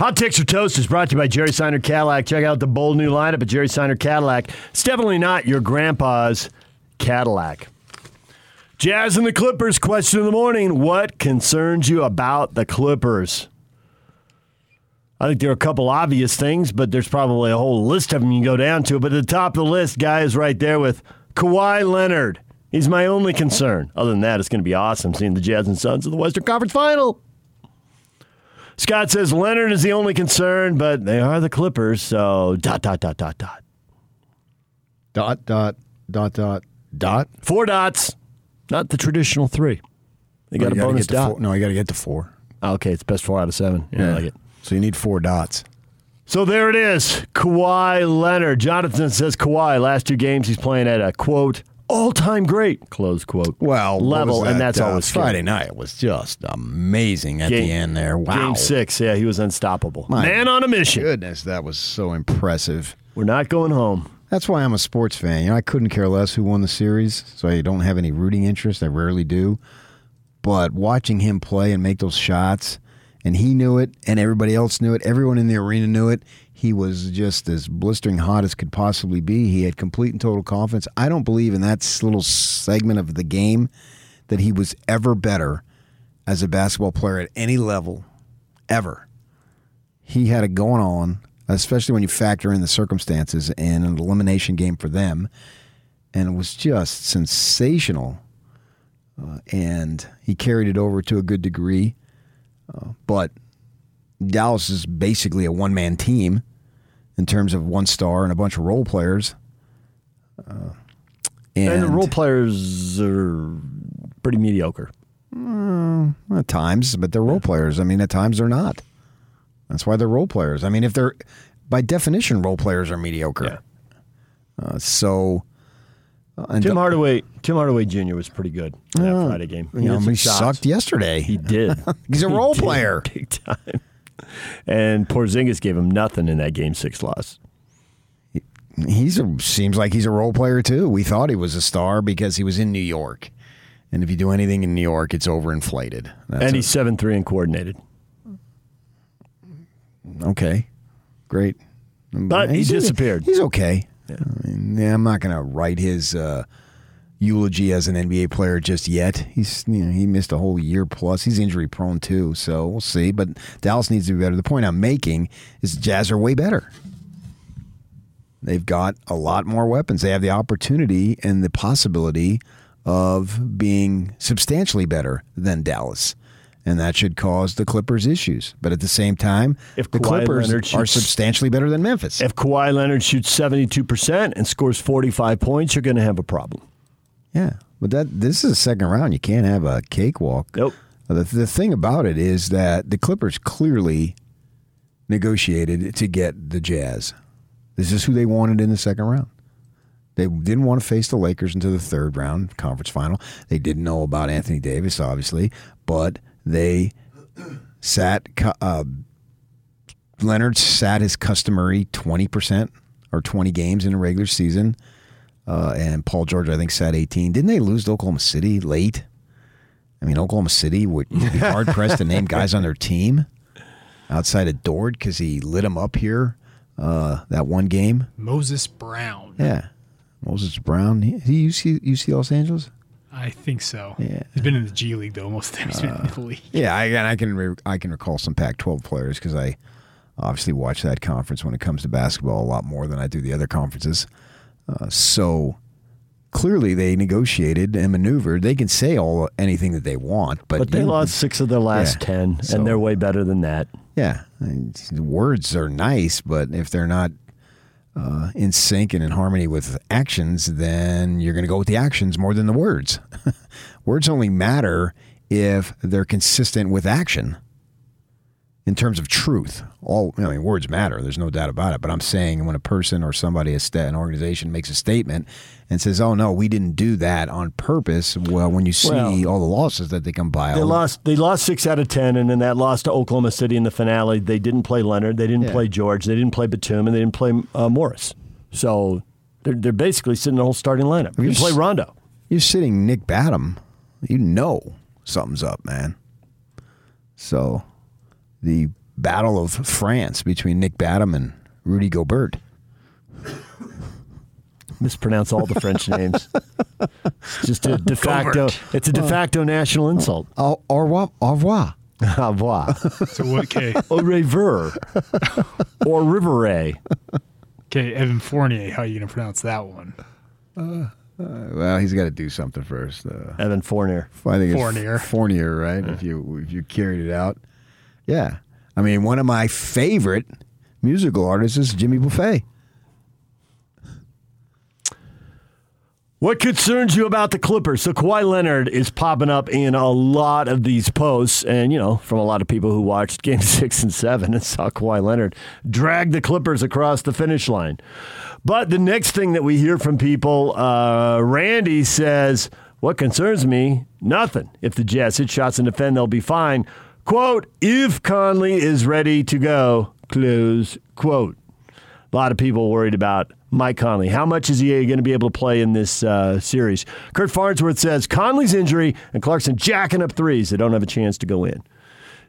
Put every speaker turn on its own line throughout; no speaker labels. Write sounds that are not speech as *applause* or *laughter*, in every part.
Hot Ticks or Toast is brought to you by Jerry Seiner Cadillac. Check out the bold new lineup at Jerry Seiner Cadillac. It's definitely not your grandpa's Cadillac. Jazz and the Clippers question of the morning. What concerns you about the Clippers? I think there are a couple obvious things, but there's probably a whole list of them you can go down to. But at the top of the list, guy is right there with Kawhi Leonard. He's my only concern. Other than that, it's going to be awesome seeing the Jazz and Suns in the Western Conference Final. Scott says Leonard is the only concern, but they are the Clippers, so dot, dot, dot, dot, dot.
Dot, dot, dot, dot, dot.
Four dots, not the traditional three. They got
Oh,
a
gotta
bonus dot.
Four. No, you got to get to four.
Oh, okay, it's best four out of seven. Yeah, I like it.
So you need four dots.
So there it is. Kawhi Leonard. Jonathan says Kawhi, last two games he's playing at a quote, all time great, close quote.
Well,
level,
was
and that's
uh,
always.
Friday night was just amazing at
Game-
the end there. Wow.
Game six, yeah, he was unstoppable.
My
Man on a mission.
Goodness, that was so impressive.
We're not going home.
That's why I'm a sports fan. You know, I couldn't care less who won the series, so I don't have any rooting interest. I rarely do. But watching him play and make those shots, and he knew it, and everybody else knew it, everyone in the arena knew it. He was just as blistering hot as could possibly be. He had complete and total confidence. I don't believe in that little segment of the game that he was ever better as a basketball player at any level, ever he had it going on, especially when you factor in the circumstances and an elimination game for them. And it was just sensational. Uh, and he carried it over to a good degree. Uh, but Dallas is basically a one man team in terms of one star and a bunch of role players. Uh, and,
And, the role players are pretty mediocre.
At times, but they're role players. I mean, at times they're not. That's why they're role players. I mean, if they're by definition, role players are mediocre. Uh, so, uh,
Tim Hardaway, Tim Hardaway Jr. was pretty good in that Friday game.
you know, he
shots.
sucked yesterday.
He did. *laughs*
He's a
He
role player. *laughs*
big time. And Porzingis gave him nothing in that game six loss.
He's a, seems like he's a role player too. We thought he was a star because he was in New York, and if you do anything in New York, it's overinflated. That's
and he's seven three and coordinated.
okay, great.
But he disappeared.
He's okay. I mean, yeah, I'm not going to write his uh, eulogy as an NBA player just yet. He's you know he missed a whole year plus. He's injury prone too, so we'll see. But Dallas needs to be better. The point I'm making is Jazz are way better. They've got a lot more weapons. They have the opportunity and the possibility of being substantially better than Dallas. And that should cause the Clippers issues. But at the same time,
If
the
Kawhi
Clippers are substantially better than Memphis.
If Kawhi Leonard shoots seventy two percent and scores forty five points, you're going to have a problem.
Yeah, but that this is a second round. You can't have a cakewalk.
Nope.
Uh, the, the thing about it is that the Clippers clearly negotiated to get the Jazz. This is who they wanted in the second round. They didn't want to face the Lakers into the third round conference final. They didn't know about Anthony Davis, obviously, but they sat. Uh, Leonard sat his customary twenty percent or twenty games in a regular season. Uh, and Paul George, I think, sat 18. Didn't they lose to Oklahoma City late? I mean, Oklahoma City would be *laughs* hard pressed to name guys on their team outside of Dort because he lit him up here uh, that one game.
Moses Brown.
Yeah, Moses Brown. He, he UC, UC Los Angeles.
I think so.
Yeah. Uh,
He's been in the G League though. Most of the time he's been in the *laughs* league.
Yeah, I, and I can re- I can recall some Pac-12 players because I obviously watch that conference when it comes to basketball a lot more than I do the other conferences. Uh, so clearly, they negotiated and maneuvered. They can say all anything that they want, but,
But they
you-
lost six of their last
Yeah.
ten,
So-
and they're way better than that.
Yeah, I mean, words are nice, but if they're not uh, in sync and in harmony with actions, then you're going to go with the actions more than the words. *laughs* words only matter if they're consistent with action. In terms of truth, all I mean, words matter. There's no doubt about it. But I'm saying when a person or somebody, a an organization, makes a statement and says, "Oh no, we didn't do that on purpose," well, when you see
Well,
all the losses that they compile,
They lost. They lost six out of ten, and in that loss to Oklahoma City in the finale, they didn't play Leonard, they didn't
Yeah.
play George, they didn't play Batum, and they didn't play uh, Morris. So they're, they're basically sitting the whole starting lineup. You play Rondo.
You're sitting Nick Badham. You know something's up, man. So the battle of France between Nick Batum and Rudy Gobert.
Mispronounce all the French *laughs* names. It's just a de facto. It's a de facto national insult.
Au au revoir. Au revoir.
Au revoir. *laughs*
So what? Okay,
Au revoir. or Rivere.
okay, Evan Fournier. How are you gonna pronounce that one?
Well, he's got to do something first. Uh,
Evan Fournier.
I think
Fournier.
it's Fournier, right? If you if you carried it out, yeah. I mean, one of my favorite musical artists is Jimmy Buffett.
What concerns you about the Clippers? So Kawhi Leonard is popping up in a lot of these posts, and you know, from a lot of people who watched *laughs* Game Six and Seven and saw Kawhi Leonard drag the Clippers across the finish line. But the next thing that we hear from people, uh, Randy says, "What concerns me? Nothing. If the Jazz hit shots and defend, they'll be fine." Quote: If Conley is ready to go. Close quote. A lot of people worried about Mike Conley. How much is he going to be able to play in this uh, series? Kurt Farnsworth says Conley's injury and Clarkson jacking up threes. They don't have a chance to go in.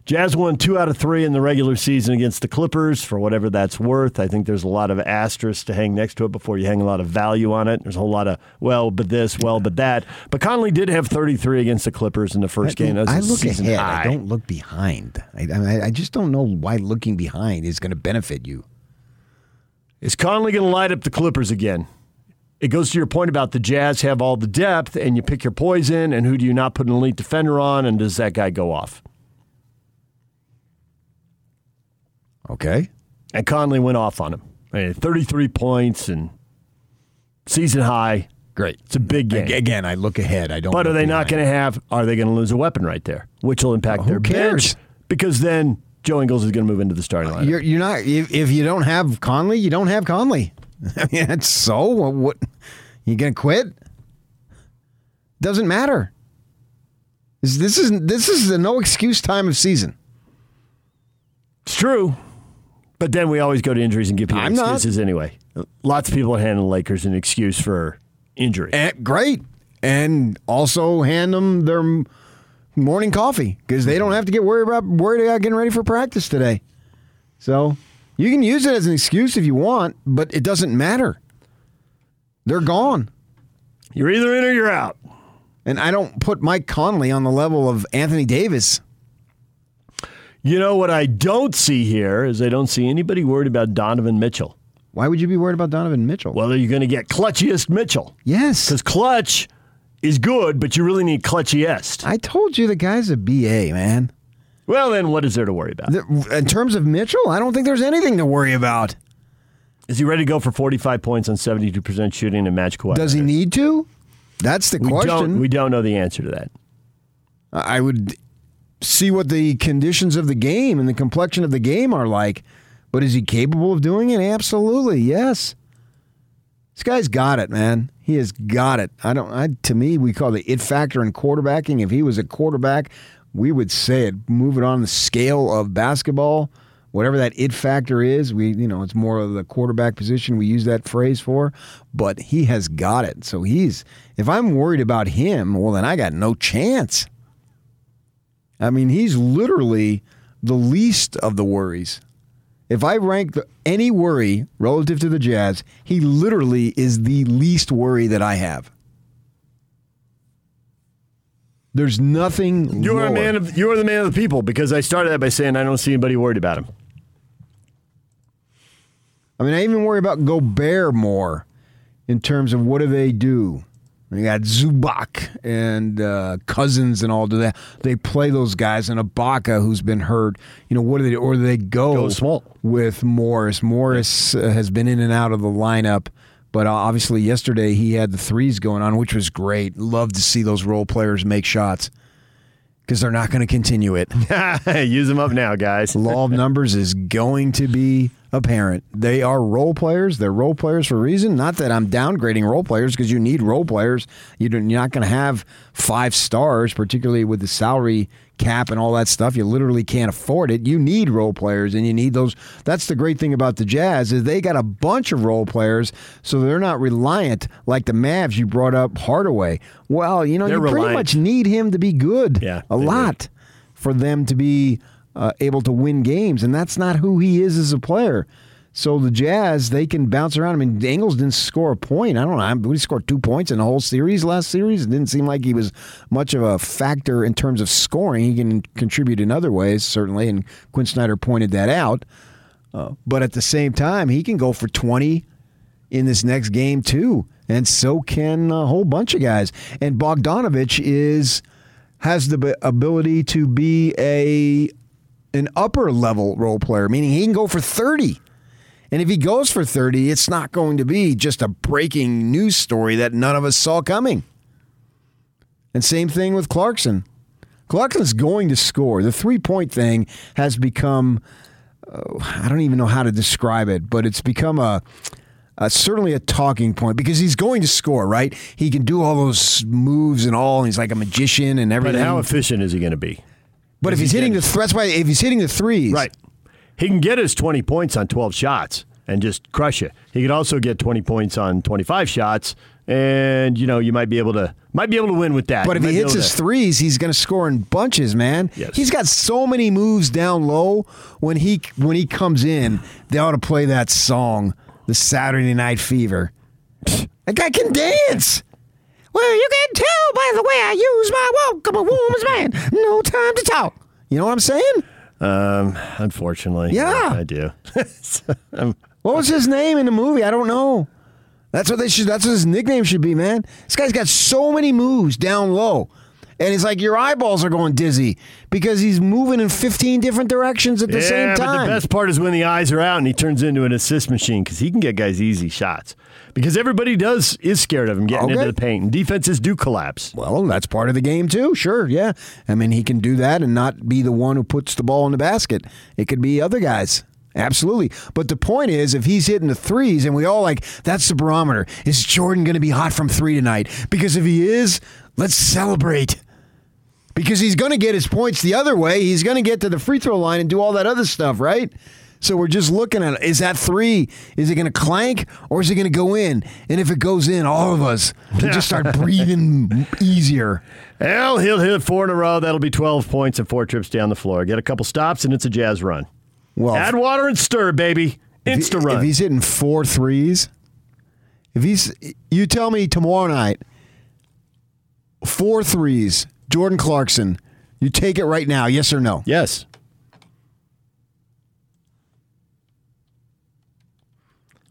Jazz won two out of three in the regular season against the Clippers for whatever that's worth. I think there's a lot of asterisks to hang next to it before you hang a lot of value on it. There's a whole lot of, well, but this, well, but that. But Conley did have 33 against the Clippers in the first game. That was
I look
season
ahead.
high.
I don't look behind. I, I, I just don't know why looking behind is going to benefit you.
Is Conley going to light up the Clippers again? It goes to your point about the Jazz have all the depth, and you pick your poison, and who do you not put an elite defender on, and does that guy go off?
Okay.
And Conley went off on him. I mean, 33 points and season high.
Great.
It's a big game.
Again, I look ahead. I don't.
But are they not going to have, are they going to lose a weapon right there, which will impact their
cares?
bench? Because then Joe Ingles is going to move into the starting lineup.
You're, you're not. If, if you don't have Conley, you don't have Conley. *laughs* I mean, that's so. What? what you gonna quit? Doesn't matter. This, this is this is a no excuse time of season.
It's true. But then we always go to injuries and give people
I'm not.
excuses anyway. Lots of people hand the Lakers an excuse for injury.
And great, and also hand them their morning coffee because they don't have to get worried about worried about getting ready for practice today. So you can use it as an excuse if you want, but it doesn't matter. They're gone.
You're either in or you're out.
And I don't put Mike Conley on the level of Anthony Davis.
You know what I don't see here is I don't see anybody worried about Donovan Mitchell.
Why would you be worried about Donovan Mitchell?
Well, are you going to get clutchiest Mitchell?
yes.
Because clutch is good, but you really need clutchiest.
I told you the guy's a BA, man.
Well, then what is there to worry about?
In terms of Mitchell, I don't think there's anything to worry about.
Is he ready to go for 45 points on 72% shooting and match Kawhi?
Does he need to? That's the
We
question.
don't, we don't know the answer to that.
I would see what the conditions of the game and the complexion of the game are like. But is he capable of doing it? Absolutely, yes. This guy's got it, man. He has got it. I don't. I, to me, we call the it factor in quarterbacking. If he was a quarterback, we would say it. Move it on the scale of basketball, whatever that it factor is. We, you know, it's more of the quarterback position. We use that phrase for, but he has got it. So he's. If I'm worried about him, well, then I got no chance. I mean, he's literally the least of the worries. If I rank any worry relative to the Jazz, he literally is the least worry that I have. There's nothing.
You're a man of you're the man of the people because I started that by saying I don't see anybody worried about him.
I mean, I even worry about Gobert more in terms of what do they do. You got Zubac and uh, Cousins and all do that. They play those guys and Ibaka, who's been hurt. You know what do they? Or do they go,
Go small.
with Morris? Morris uh, has been in and out of the lineup, but uh, obviously yesterday he had the threes going on, which was great. Love to see those role players make shots because they're not going to continue it. *laughs*
Use them up now, guys.
law of *laughs* numbers is going to be apparent. They are role players. They're role players for a reason. Not that I'm downgrading role players because you need role players. You're not going to have five stars, particularly with the salary cap and all that stuff. You literally can't afford it. You need role players, and you need those. That's the great thing about the Jazz is they got a bunch of role players, so they're not reliant like the Mavs. You brought up Hardaway. Well, you know
They're
you pretty much need him to be good.
Yeah,
a
they do.
lot for them to be uh, able to win games, and that's not who he is as a player. So the Jazz, they can bounce around. I mean, Ingles didn't score a point. I don't know. He scored two points in the whole series last series. It didn't seem like he was much of a factor in terms of scoring. He can contribute in other ways, certainly, and Quinn Snyder pointed that out. Uh, but at the same time, he can go for 20 in this next game, too. And so can a whole bunch of guys. And Bogdanovich is has the ability to be a an upper level role player, meaning he can go for 30. And if he goes for 30, it's not going to be just a breaking news story that none of us saw coming. And same thing with Clarkson. Clarkson's going to score. The three point thing has become, uh, I don't even know how to describe it, but it's become a, a, certainly a talking point because he's going to score, right? He can do all those moves and all. And he's like a magician and everything.
But how efficient is he going to be?
But if he's hitting the that's why if he's hitting the threes,
right? He can get his 20 points on 12 shots and just crush you. He could also get 20 points on 25 shots and you know you might be able to might be able to win with that.
But if he hits his to, threes, he's going to score in bunches, man.
Yes.
He's got so many moves down low. When he when he comes in, they ought to play that song, the Saturday Night Fever. that guy can dance. Well, you can tell by the way I use my walk. I'm a woman's man. No time to talk. You know what I'm saying?
Um, unfortunately,
yeah,
I do. *laughs*
what was his name in the movie? I don't know. That's what they should. That's what his nickname should be, man. This guy's got so many moves down low, and it's like your eyeballs are going dizzy because he's moving in 15 different directions at the
yeah,
same time.
But the best part is when the eyes are out and he turns into an assist machine because he can get guys easy shots because everybody does is scared of him getting okay. into the paint. And defenses do collapse.
Well, that's part of the game too. Sure, yeah. I mean, he can do that and not be the one who puts the ball in the basket. It could be other guys. Absolutely. But the point is, if he's hitting the threes and we all like, that's the barometer. Is Jordan going to be hot from three tonight? Because if he is, let's celebrate. Because he's going to get his points the other way. He's going to get to the free throw line and do all that other stuff, right? So we're just looking at is that three? Is it going to clank or is it going to go in? And if it goes in, all of us can just start *laughs* breathing easier.
Well, he'll hit four in a row. That'll be 12 points and four trips down the floor. Get a couple stops and it's a jazz run. Well, add water and stir, baby. Insta
if
run.
If he's hitting four threes, if he's, you tell me tomorrow night, four threes, Jordan Clarkson, you take it right now, yes or no?
Yes.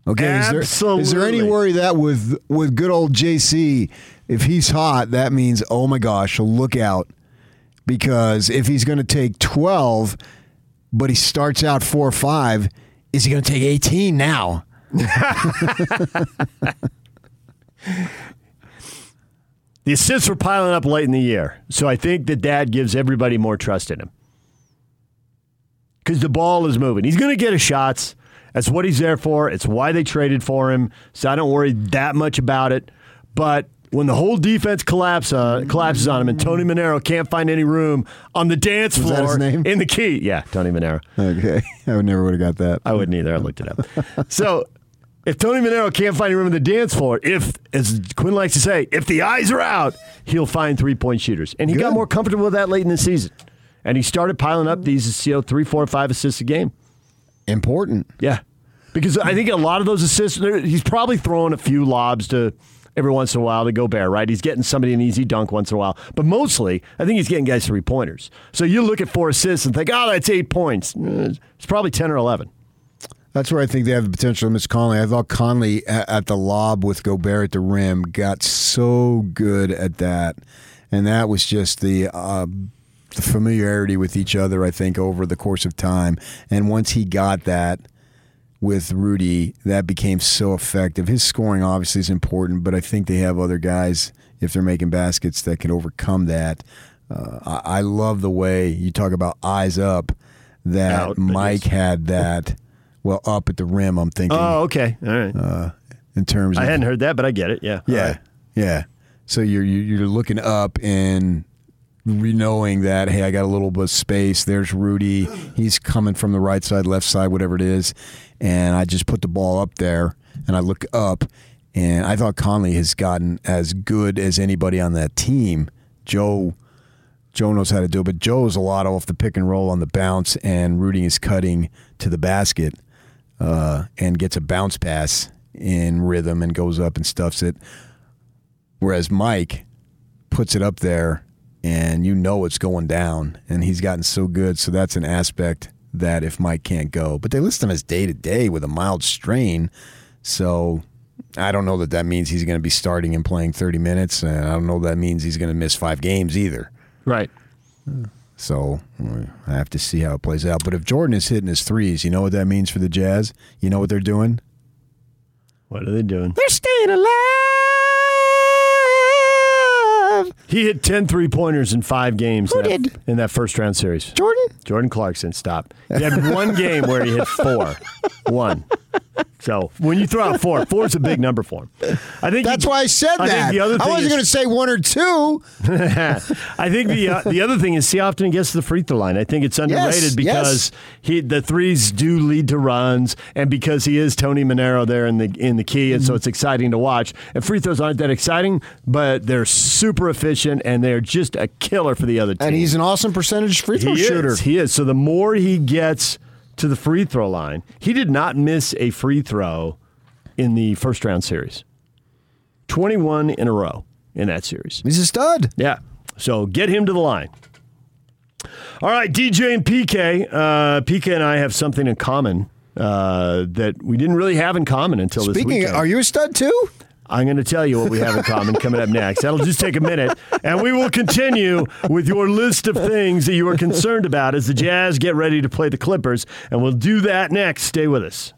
Okay, is there, is there any worry that with with good old JC, if he's hot, that means oh my gosh, look out, because if he's going to take twelve, but he starts out four or five, is he going to take eighteen now? *laughs* *laughs*
the assists were piling up late in the year, so I think that Dad gives everybody more trust in him because the ball is moving. He's going to get his shots. That's what he's there for. It's why they traded for him. So I don't worry that much about it. But when the whole defense collapse, uh, collapses on him and Tony Manero can't find any room on the dance
Was
floor
in
the key. Yeah, Tony Manero.
Okay. *laughs* I would never would have got that.
I wouldn't either. I looked it up. *laughs* so if Tony Manero can't find room in the dance floor, if, as Quinn likes to say, if the eyes are out, he'll find three point shooters. And he
Good.
got more comfortable with that late in the season. And he started piling up these, you know, three, four, five assists a game.
Important.
Yeah. Because I think a lot of those assists, he's probably throwing a few lobs to every once in a while to go Gobert, right? He's getting somebody an easy dunk once in a while. But mostly, I think he's getting guys three pointers. So you look at four assists and think, oh, that's eight points. It's probably 10 or 11.
That's where I think they have the potential to miss Conley. I thought Conley at, the lob with Gobert at the rim got so good at that. And that was just the. Uh, the familiarity with each other, I think, over the course of time. And once he got that, with Rudy, that became so effective. His scoring obviously is important, but I think they have other guys if they're making baskets that can overcome that. Uh, I, I, love the way you talk about eyes up. That
Out,
Mike had that. *laughs* Well, up at the rim. I'm thinking.
Oh, okay, all right.
Uh, in terms, of
I
of,
hadn't heard that, but I get it. Yeah,
yeah, right. yeah. So you're you're looking up and knowing that hey, I got a little bit of space. There's Rudy. He's coming from the right side, left side, whatever it is, and I just put the ball up there and I look up and I thought Conley has gotten as good as anybody on that team. Joe Joe knows how to do it, but Joe's a lot off the pick and roll on the bounce, and Rudy is cutting to the basket uh, and gets a bounce pass in rhythm and goes up and stuffs it. Whereas Mike puts it up there, and you know it's going down, and he's gotten so good. So that's an aspect that if Mike can't go, but they list him as day to day with a mild strain, so I don't know that that means he's going to be starting and playing 30 minutes, and I don't know that means he's going to miss five games either.
Right.
So I have to see how it plays out. But if Jordan is hitting his threes, you know what that means for the Jazz? You know what they're doing?
What are they doing?
They're staying alive.
He hit 10 three pointers in five games
Who
in, that,
did?
in that first round series.
Jordan?
Jordan Clarkson, stop. He had one game where he hit four. *laughs* One. So when you throw out four, four is a big number for him. I think
That's
he-
why I said
I
that.
the other
I wasn't going to say one or two. *laughs*
I think the uh, the other thing is see often he gets to the free throw line. I think it's underrated
Yes,
because he the threes do lead to runs, and because he is Tony Manero there in the in the key, and so it's exciting to watch. And free throws aren't that exciting, but they're super efficient and they're just a killer for the other team.
And he's an awesome percentage free throw
he
shooter.
Is, he is. So the more he gets to the free throw line, he did not miss a free throw in the first round series. 21 in a row in that series.
He's a stud.
Yeah. So get him to the line. All right, DJ and PK. Uh, PK and I have something in common uh, that we didn't really have in common until this
Speaking,
weekend.
are you a stud too?
I'm going to tell you what we have in common coming up next. That'll just take a minute. And we will continue with your list of things that you are concerned about as the Jazz get ready to play the Clippers. And we'll do that next. Stay with us.